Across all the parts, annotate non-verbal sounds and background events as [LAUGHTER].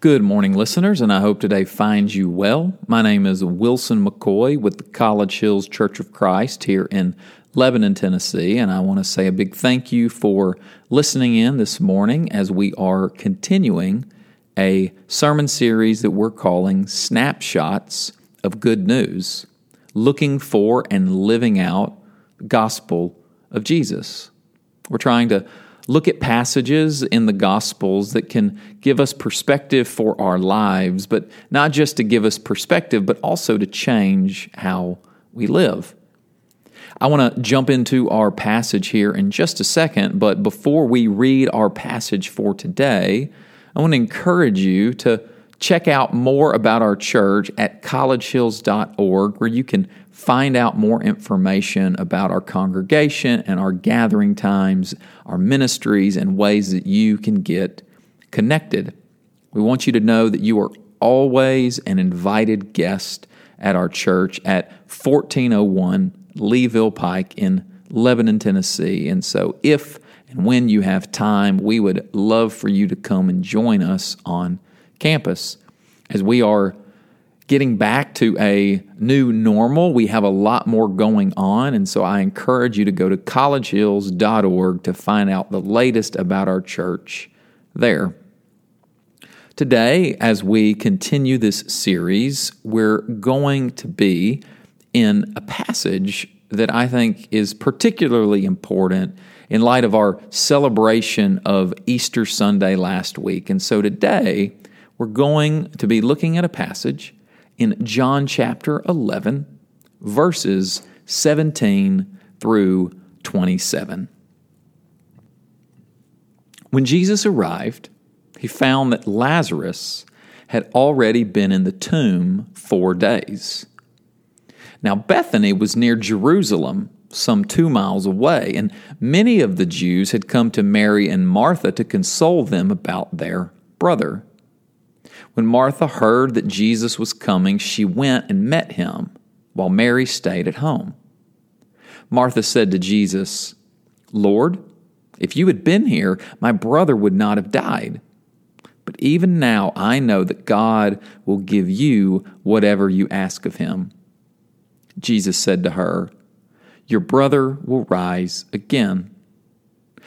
Good morning, listeners, and I hope today finds you well. My name is Wilson McCoy with the College Hills Church of Christ here in Lebanon, Tennessee, and I want to say a big thank you for listening in this morning as we are continuing a sermon series that we're calling Snapshots of Good News, looking for and living out the gospel of Jesus. We're trying to look at passages in the Gospels that can give us perspective for our lives, but not just to give us perspective, but also to change how we live. I want to jump into our passage here in just a second, but before we read our passage for today, I want to encourage you to check out more about our church at collegehills.org, where you can find out more information about our congregation and our gathering times, our ministries, and ways that you can get connected. We want you to know that you are always an invited guest at our church at 1401 Leeville Pike in Lebanon, Tennessee. And so, if and when you have time, we would love for you to come and join us on campus as we are getting back to a new normal. We have a lot more going on, and so I encourage you to go to collegehills.org to find out the latest about our church there. Today, as we continue this series, we're going to be in a passage that I think is particularly important in light of our celebration of Easter Sunday last week. And so today, we're going to be looking at a passage in John chapter 11, verses 17 through 27. When Jesus arrived, he found that Lazarus had already been in the tomb four days. Now, Bethany was near Jerusalem, some two miles away, and many of the Jews had come to Mary and Martha to console them about their brother. When Martha heard that Jesus was coming, she went and met him, while Mary stayed at home. Martha said to Jesus, Lord, if you had been here, my brother would not have died. But even now I know that God will give you whatever you ask of him. Jesus said to her, Your brother will rise again.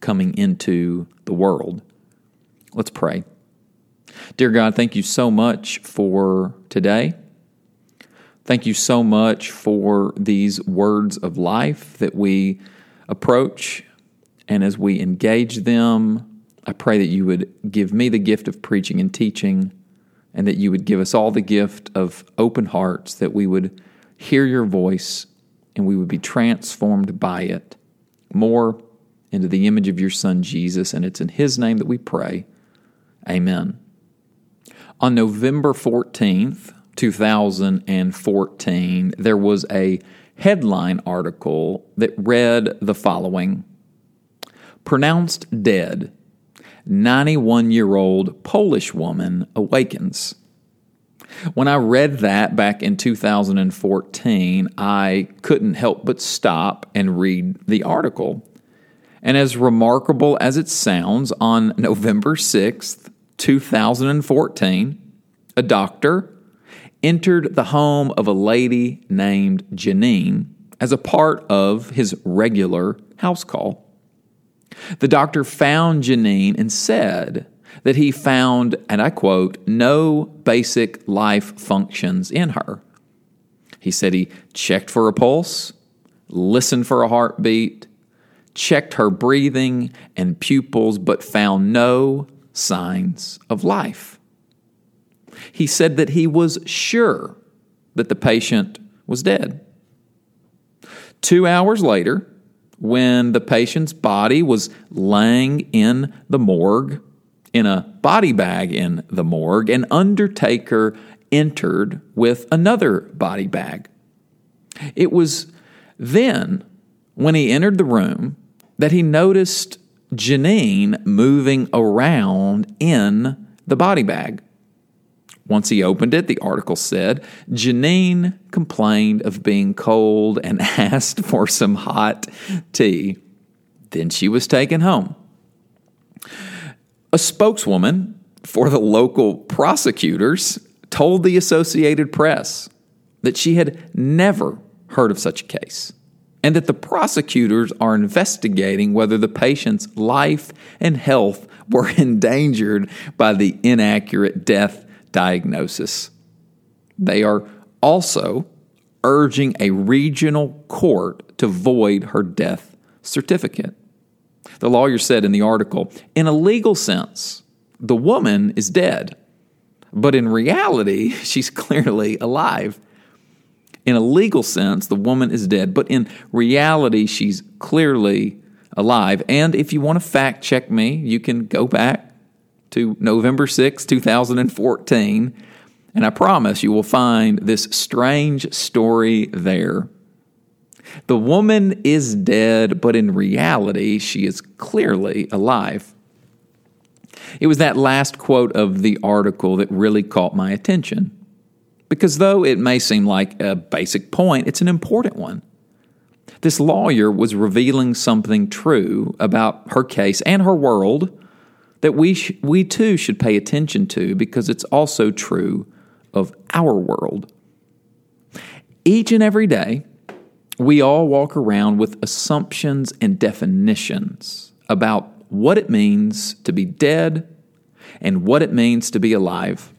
coming into the world. Let's pray. Dear God, thank you so much for today. Thank you so much for these words of life that we approach. And as we engage them, I pray that you would give me the gift of preaching and teaching, and that you would give us all the gift of open hearts, that we would hear your voice and we would be transformed by it. More into the image of your Son, Jesus. And it's in His name that we pray. Amen. On November 14th, 2014, there was a headline article that read the following Pronounced dead, 91 year old Polish woman awakens. When I read that back in 2014, I couldn't help but stop and read the article. And as remarkable as it sounds, on November 6th, 2014, a doctor entered the home of a lady named Janine as a part of his regular house call. The doctor found Janine and said that he found, and I quote, no basic life functions in her. He said he checked for a pulse, listened for a heartbeat, checked her breathing and pupils, but found no signs of life. He said that he was sure that the patient was dead. Two hours later, when the patient's body was laying in the morgue, in a body bag in the morgue, an undertaker entered with another body bag. It was then, when he entered the room, that he noticed Janine moving around in the body bag. Once he opened it, the article said, Janine complained of being cold and [LAUGHS] asked for some hot tea. Then she was taken home. A spokeswoman for the local prosecutors told the Associated Press that she had never heard of such a case and that the prosecutors are investigating whether the patient's life and health were [LAUGHS] endangered by the inaccurate death diagnosis. They are also urging a regional court to void her death certificate. The lawyer said in the article In a legal sense, the woman is dead, but in reality, [LAUGHS] she's clearly alive. In a legal sense, the woman is dead, but in reality, she's clearly alive. And if you want to fact check me, you can go back to November 6, 2014, and I promise you will find this strange story there. The woman is dead, but in reality, she is clearly alive. It was that last quote of the article that really caught my attention. Because though it may seem like a basic point, it's an important one. This lawyer was revealing something true about her case and her world that we, sh- we too should pay attention to because it's also true of our world. Each and every day, we all walk around with assumptions and definitions about what it means to be dead and what it means to be alive.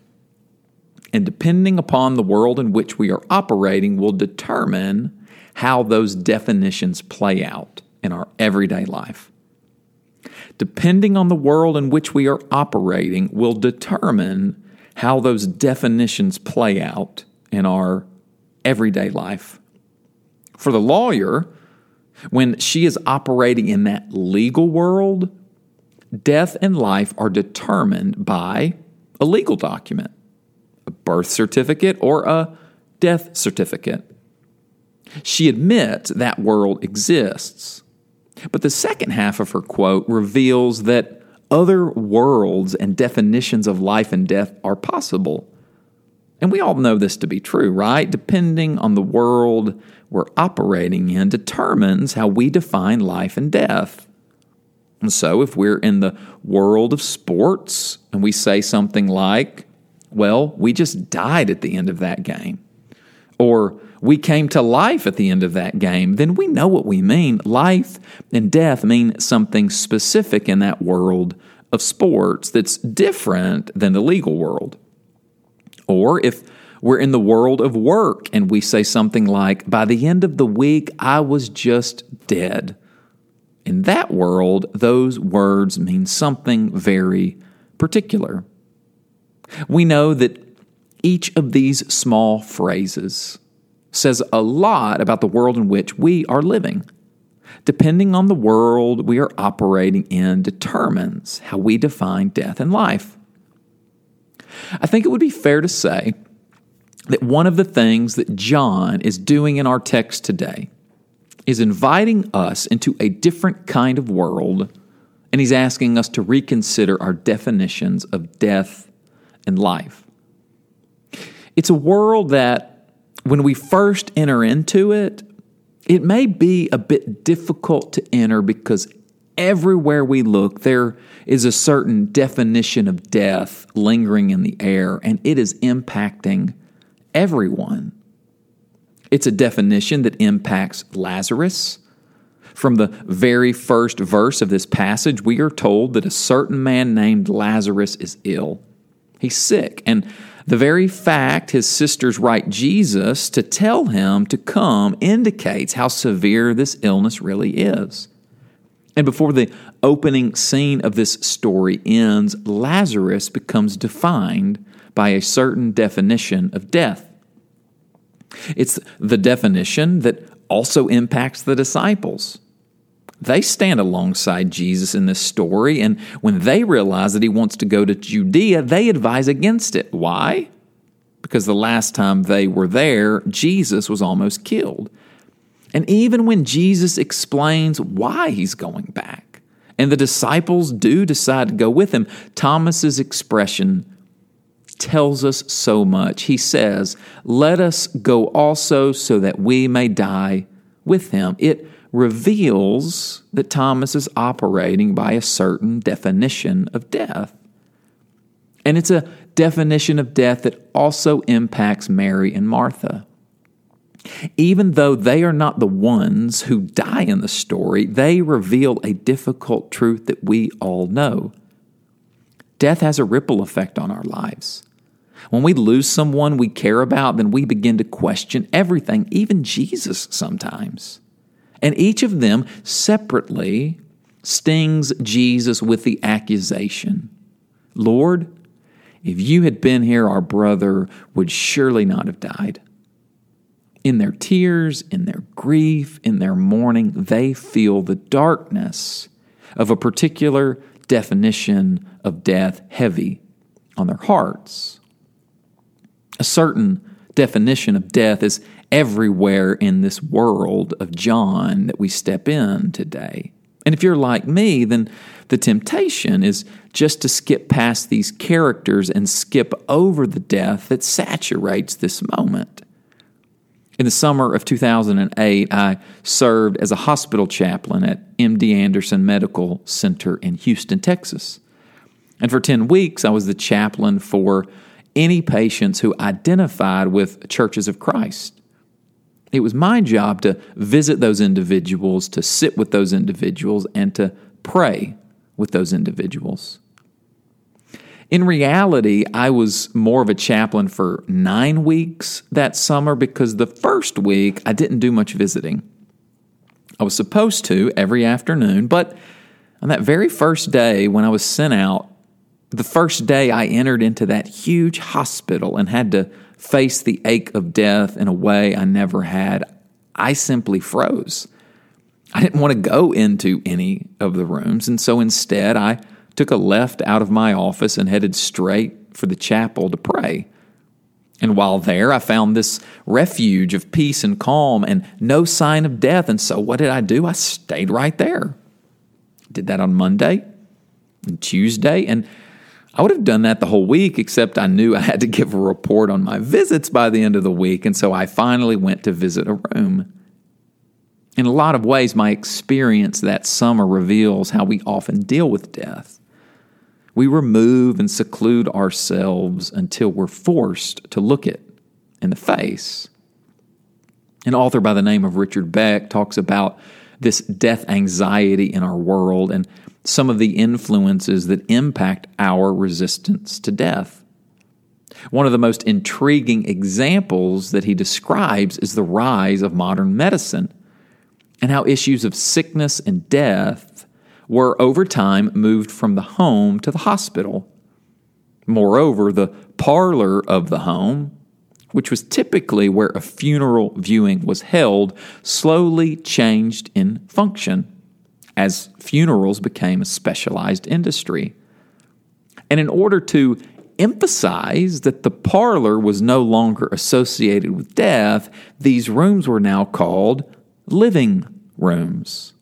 And depending upon the world in which we are operating, will determine how those definitions play out in our everyday life depending on the world in which we are operating, will determine how those definitions play out in our everyday life. For the lawyer, when she is operating in that legal world, death and life are determined by a legal document, birth certificate or a death certificate. She admits that world exists. But the second half of her quote reveals that other worlds and definitions of life and death are possible. And we all know this to be true, right? Depending on the world we're operating in, determines how we define life and death. And so, if we're in the world of sports and we say something like, well, we just died at the end of that game, or we came to life at the end of that game, then we know what we mean. Life and death mean something specific in that world of sports that's different than the legal world. Or if we're in the world of work and we say something like, by the end of the week, I was just dead. In that world, those words mean something very particular. We know that each of these small phrases says a lot about the world in which we are living. Depending on the world we are operating in, determines how we define death and life. I think it would be fair to say that one of the things that John is doing in our text today is inviting us into a different kind of world, and he's asking us to reconsider our definitions of death and life. It's a world that when we first enter into it, it may be a bit difficult to enter because everywhere we look, there is a certain definition of death lingering in the air, and it is impacting everyone. It's a definition that impacts Lazarus. From the very first verse of this passage, we are told that a certain man named Lazarus is ill. He's sick, and the very fact his sisters write Jesus to tell him to come indicates how severe this illness really is. And before the opening scene of this story ends, Lazarus becomes defined by a certain definition of death. It's the definition that also impacts the disciples. They stand alongside Jesus in this story, and when they realize that he wants to go to Judea, they advise against it. Why? Because the last time they were there, Jesus was almost killed. And even when Jesus explains why he's going back, and the disciples do decide to go with him, Thomas's expression tells us so much. He says, Let us go also so that we may die with him. It reveals that Thomas is operating by a certain definition of death. And it's a definition of death that also impacts Mary and Martha. Even though they are not the ones who die in the story, they reveal a difficult truth that we all know. Death has a ripple effect on our lives. When we lose someone we care about, then we begin to question everything, even Jesus sometimes. And each of them separately stings Jesus with the accusation Lord, if you had been here, our brother would surely not have died. In their tears, in their grief, in their mourning, they feel the darkness of a particular definition of death heavy on their hearts. A certain definition of death is everywhere in this world of John that we step in today. And if you're like me, then the temptation is just to skip past these characters and skip over the death that saturates this moment. In the summer of 2008, I served as a hospital chaplain at MD Anderson Medical Center in Houston, Texas. And for 10 weeks, I was the chaplain for any patients who identified with churches of Christ. It was my job to visit those individuals, to sit with those individuals, and to pray with those individuals. In reality, I was more of a chaplain for nine weeks that summer because the first week I didn't do much visiting. I was supposed to every afternoon, but on that very first day when I was sent out, the first day I entered into that huge hospital and had to face the ache of death in a way I never had, I simply froze. I didn't want to go into any of the rooms, and so instead I took a left out of my office and headed straight for the chapel to pray. And while there, I found this refuge of peace and calm and no sign of death. And so, what did I do? I stayed right there. Did that on Monday and Tuesday. And I would have done that the whole week, except I knew I had to give a report on my visits by the end of the week, and so I finally went to visit a room. In a lot of ways, my experience that summer reveals how we often deal with death. We remove and seclude ourselves until we're forced to look it in the face. An author by the name of Richard Beck talks about this death anxiety in our world and some of the influences that impact our resistance to death. One of the most intriguing examples that he describes is the rise of modern medicine and how issues of sickness and death were over time moved from the home to the hospital. Moreover, the parlor of the home, which was typically where a funeral viewing was held, slowly changed in function as funerals became a specialized industry. And in order to emphasize that the parlor was no longer associated with death, these rooms were now called living rooms.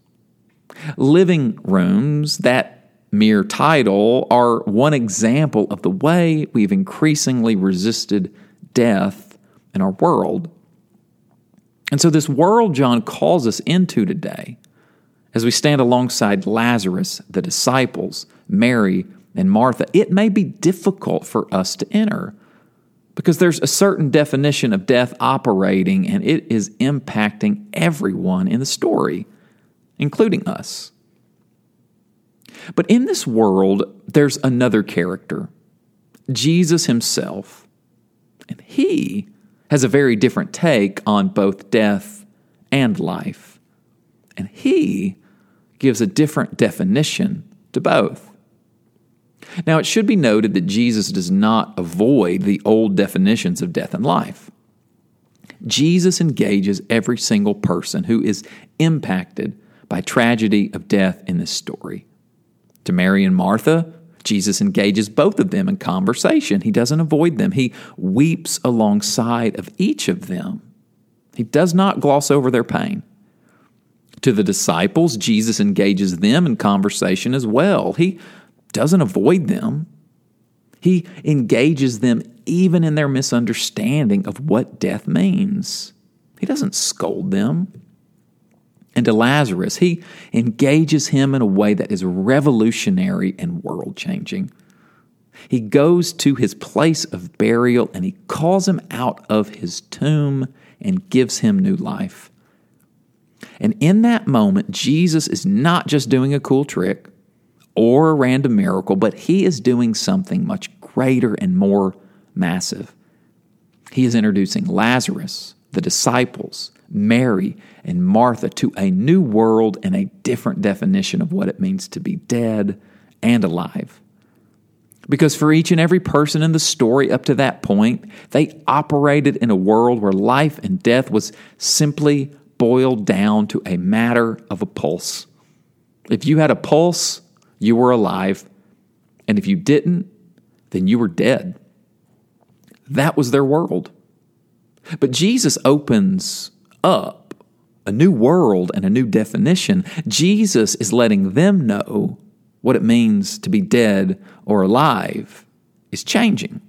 Living rooms, that mere title, are one example of the way we've increasingly resisted death in our world. And so, this world John calls us into today as we stand alongside Lazarus, the disciples, Mary, and Martha, it may be difficult for us to enter because there's a certain definition of death operating and it is impacting everyone in the story, including us. But in this world, there's another character, Jesus himself. And he has a very different take on both death and life. He gives a different definition to both. Now, it should be noted that Jesus does not avoid the old definitions of death and life. Jesus engages every single person who is impacted by tragedy of death in this story. To Mary and Martha, Jesus engages both of them in conversation. He doesn't avoid them, he weeps alongside of each of them. He does not gloss over their pain. To the disciples, Jesus engages them in conversation as well. He doesn't avoid them. He engages them even in their misunderstanding of what death means. He doesn't scold them. And to Lazarus, he engages him in a way that is revolutionary and world changing. He goes to his place of burial and he calls him out of his tomb and gives him new life. And in that moment, Jesus is not just doing a cool trick or a random miracle, but he is doing something much greater and more massive. He is introducing Lazarus, the disciples, Mary, and Martha to a new world and a different definition of what it means to be dead and alive. Because for each and every person in the story up to that point, they operated in a world where life and death was simply boiled down to a matter of a pulse. If you had a pulse, you were alive. And if you didn't, then you were dead. That was their world. But Jesus opens up a new world and a new definition. Jesus is letting them know what it means to be dead or alive is changing.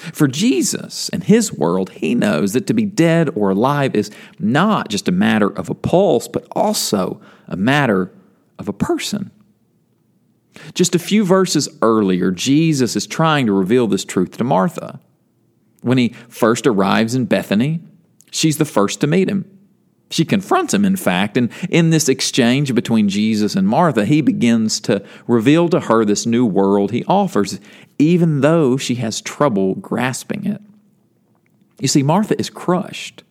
For Jesus and his world, he knows that to be dead or alive is not just a matter of a pulse, but also a matter of a person. Just a few verses earlier, Jesus is trying to reveal this truth to Martha. When he first arrives in Bethany, she's the first to meet him. She confronts him, in fact, and in this exchange between Jesus and Martha, he begins to reveal to her this new world he offers, even though she has trouble grasping it. You see, Martha is crushed.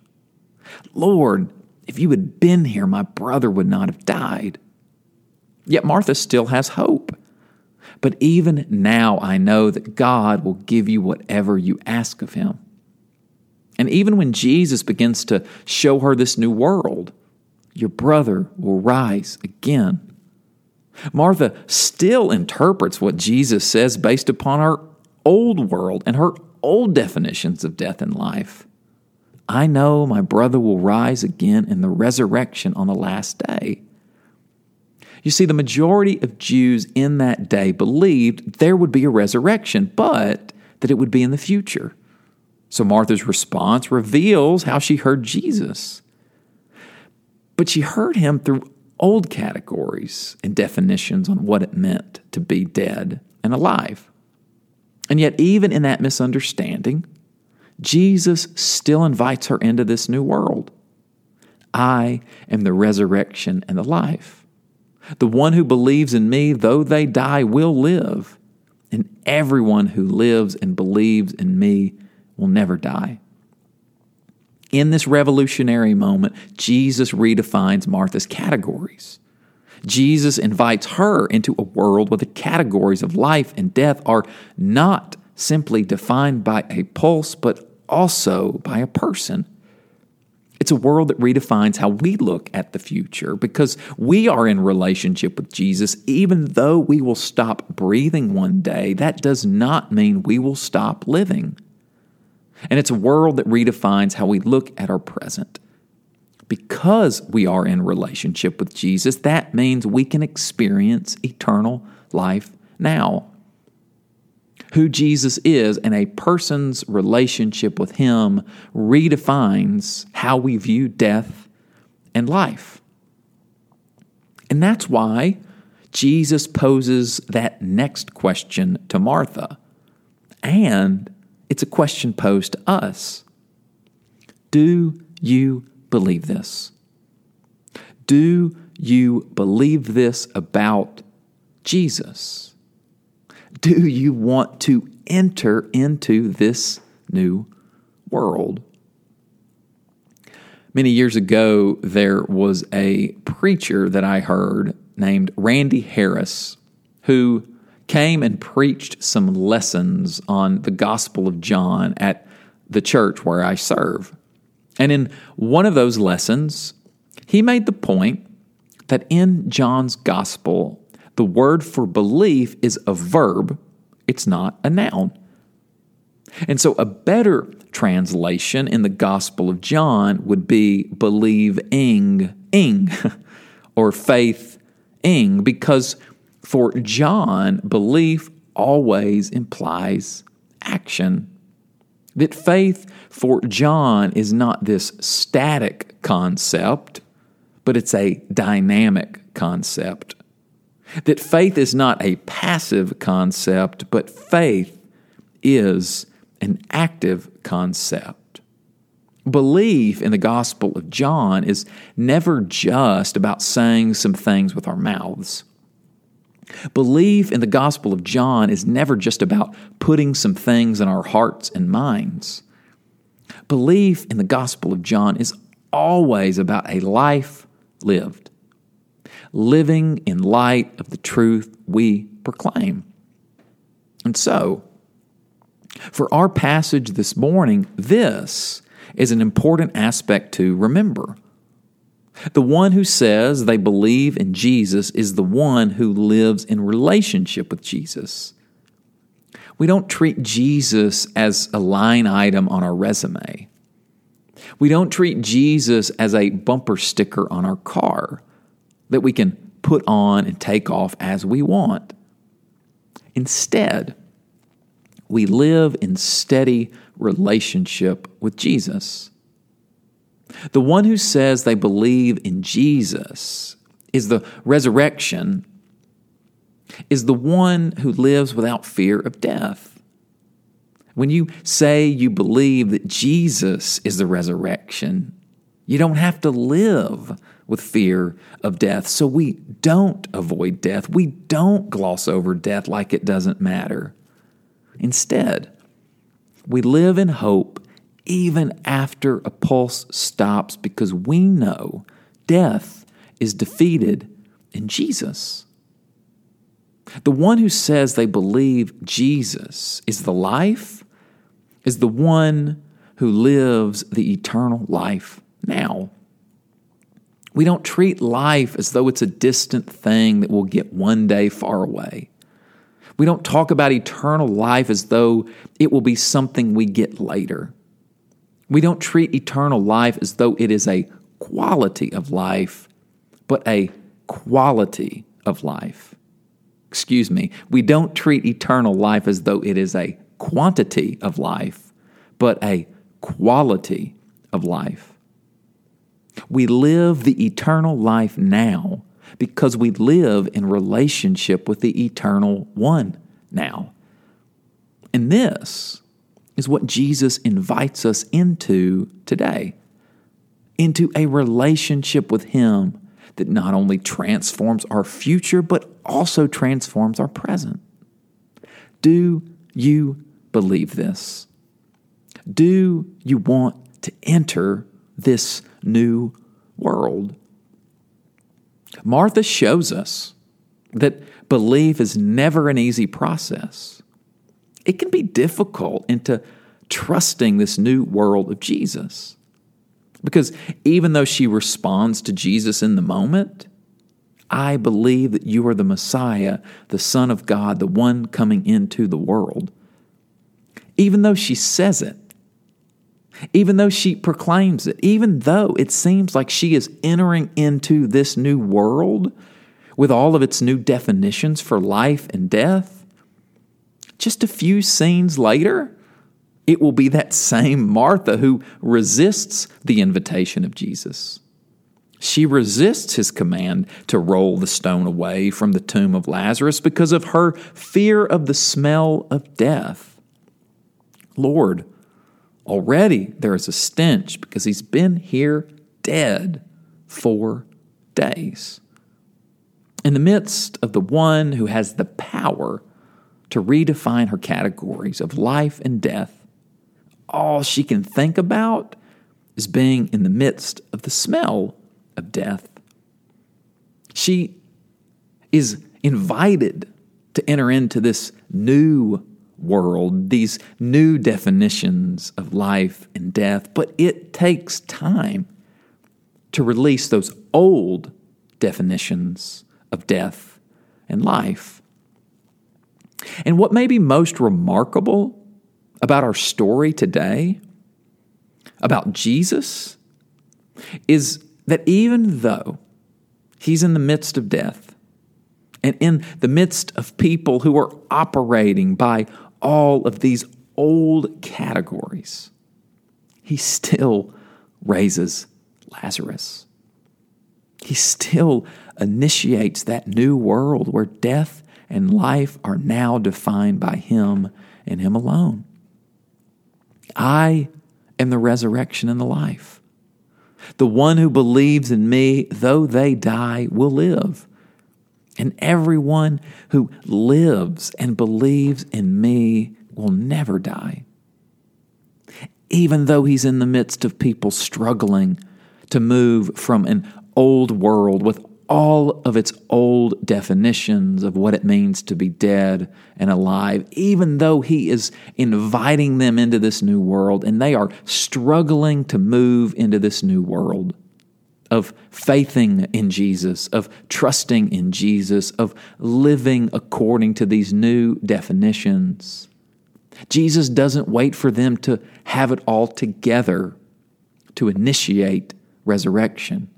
Lord, if you had been here, my brother would not have died. Yet Martha still has hope. But even now, I know that God will give you whatever you ask of him. And even when Jesus begins to show her this new world, your brother will rise again. Martha still interprets what Jesus says based upon her old world and her old definitions of death and life. I know my brother will rise again in the resurrection on the last day. You see, the majority of Jews in that day believed there would be a resurrection, but that it would be in the future. So Martha's response reveals how she heard Jesus. But she heard him through old categories and definitions on what it meant to be dead and alive. And yet, even in that misunderstanding, Jesus still invites her into this new world. I am the resurrection and the life. The one who believes in me, though they die, will live. And everyone who lives and believes in me will never die. In this revolutionary moment, Jesus redefines Martha's categories. Jesus invites her into a world where the categories of life and death are not simply defined by a pulse, but also by a person. It's a world that redefines how we look at the future because we are in relationship with Jesus. Even though we will stop breathing one day, that does not mean we will stop living. And it's a world that redefines how we look at our present. Because we are in relationship with Jesus, that means we can experience eternal life now. Who Jesus is and a person's relationship with Him redefines how we view death and life. And that's why Jesus poses that next question to Martha. And it's a question posed to us. Do you believe this? Do you believe this about Jesus? Do you want to enter into this new world? Many years ago, there was a preacher that I heard named Randy Harris who came and preached some lessons on the Gospel of John at the church where I serve. And in one of those lessons, he made the point that in John's gospel, the word for belief is a verb, it's not a noun. And so, a better translation in the Gospel of John would be believing ing [LAUGHS] or faith ing because for John, belief always implies action. That faith for John is not this static concept, but it's a dynamic concept. That faith is not a passive concept, but faith is an active concept. Belief in the Gospel of John is never just about saying some things with our mouths. Belief in the Gospel of John is never just about putting some things in our hearts and minds. Belief in the Gospel of John is always about a life lived, living in light of the truth we proclaim. And so, for our passage this morning, this is an important aspect to remember. The one who says they believe in Jesus is the one who lives in relationship with Jesus. We don't treat Jesus as a line item on our resume. We don't treat Jesus as a bumper sticker on our car that we can put on and take off as we want. Instead, we live in steady relationship with Jesus. The one who says they believe in Jesus is the resurrection, is the one who lives without fear of death. When you say you believe that Jesus is the resurrection, you don't have to live with fear of death. So we don't avoid death. We don't gloss over death like it doesn't matter. Instead, we live in hope even after a pulse stops because we know death is defeated in Jesus. The one who says they believe Jesus is the life, is the one who lives the eternal life now. We don't treat life as though it's a distant thing that will get one day far away. We don't talk about eternal life as though it will be something we get later. We don't treat eternal life as though it is a quality of life, but a quality of life. Excuse me. We don't treat eternal life as though it is a quantity of life, but a quality of life. We live the eternal life now because we live in relationship with the eternal one now. And this is what Jesus invites us into today into a relationship with Him that not only transforms our future, but also transforms our present. Do you believe this? Do you want to enter this new world? Martha shows us that belief is never an easy process. It can be difficult into trusting this new world of Jesus. Because even though she responds to Jesus in the moment, I believe that you are the Messiah, the Son of God, the one coming into the world. Even though she says it, even though she proclaims it, even though it seems like she is entering into this new world with all of its new definitions for life and death, just a few scenes later, it will be that same Martha who resists the invitation of Jesus. She resists his command to roll the stone away from the tomb of Lazarus because of her fear of the smell of death. Lord, Already there is a stench because he's been here dead four days. In the midst of the one who has the power to redefine her categories of life and death, all she can think about is being in the midst of the smell of death. She is invited to enter into this new world, these new definitions of life and death, but it takes time to release those old definitions of death and life. And what may be most remarkable about our story today, about Jesus, is that even though he's in the midst of death and in the midst of people who are operating by all of these old categories, he still raises Lazarus. He still initiates that new world where death and life are now defined by Him and Him alone. I am the resurrection and the life. The one who believes in me, though they die, will live. And everyone who lives and believes in me will never die. Even though he's in the midst of people struggling to move from an old world with all of its old definitions of what it means to be dead and alive, even though he is inviting them into this new world and they are struggling to move into this new world of faithing in Jesus, of trusting in Jesus, of living according to these new definitions. Jesus doesn't wait for them to have it all together to initiate resurrection.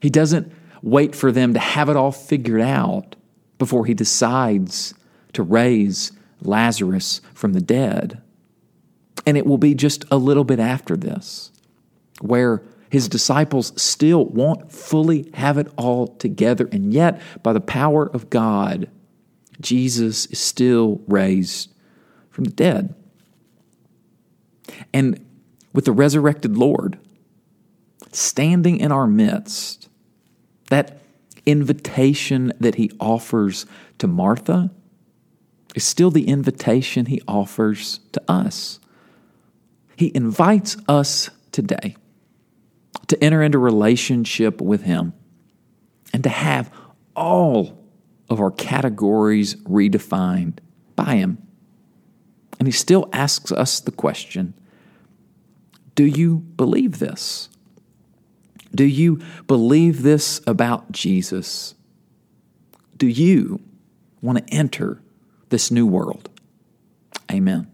He doesn't wait for them to have it all figured out before he decides to raise Lazarus from the dead. And it will be just a little bit after this where his disciples still won't fully have it all together. And yet, by the power of God, Jesus is still raised from the dead. And with the resurrected Lord standing in our midst, that invitation that he offers to Martha is still the invitation he offers to us. He invites us today to enter into relationship with him and to have all of our categories redefined by him. And he still asks us the question Do you believe this? Do you believe this about Jesus? Do you want to enter this new world? Amen.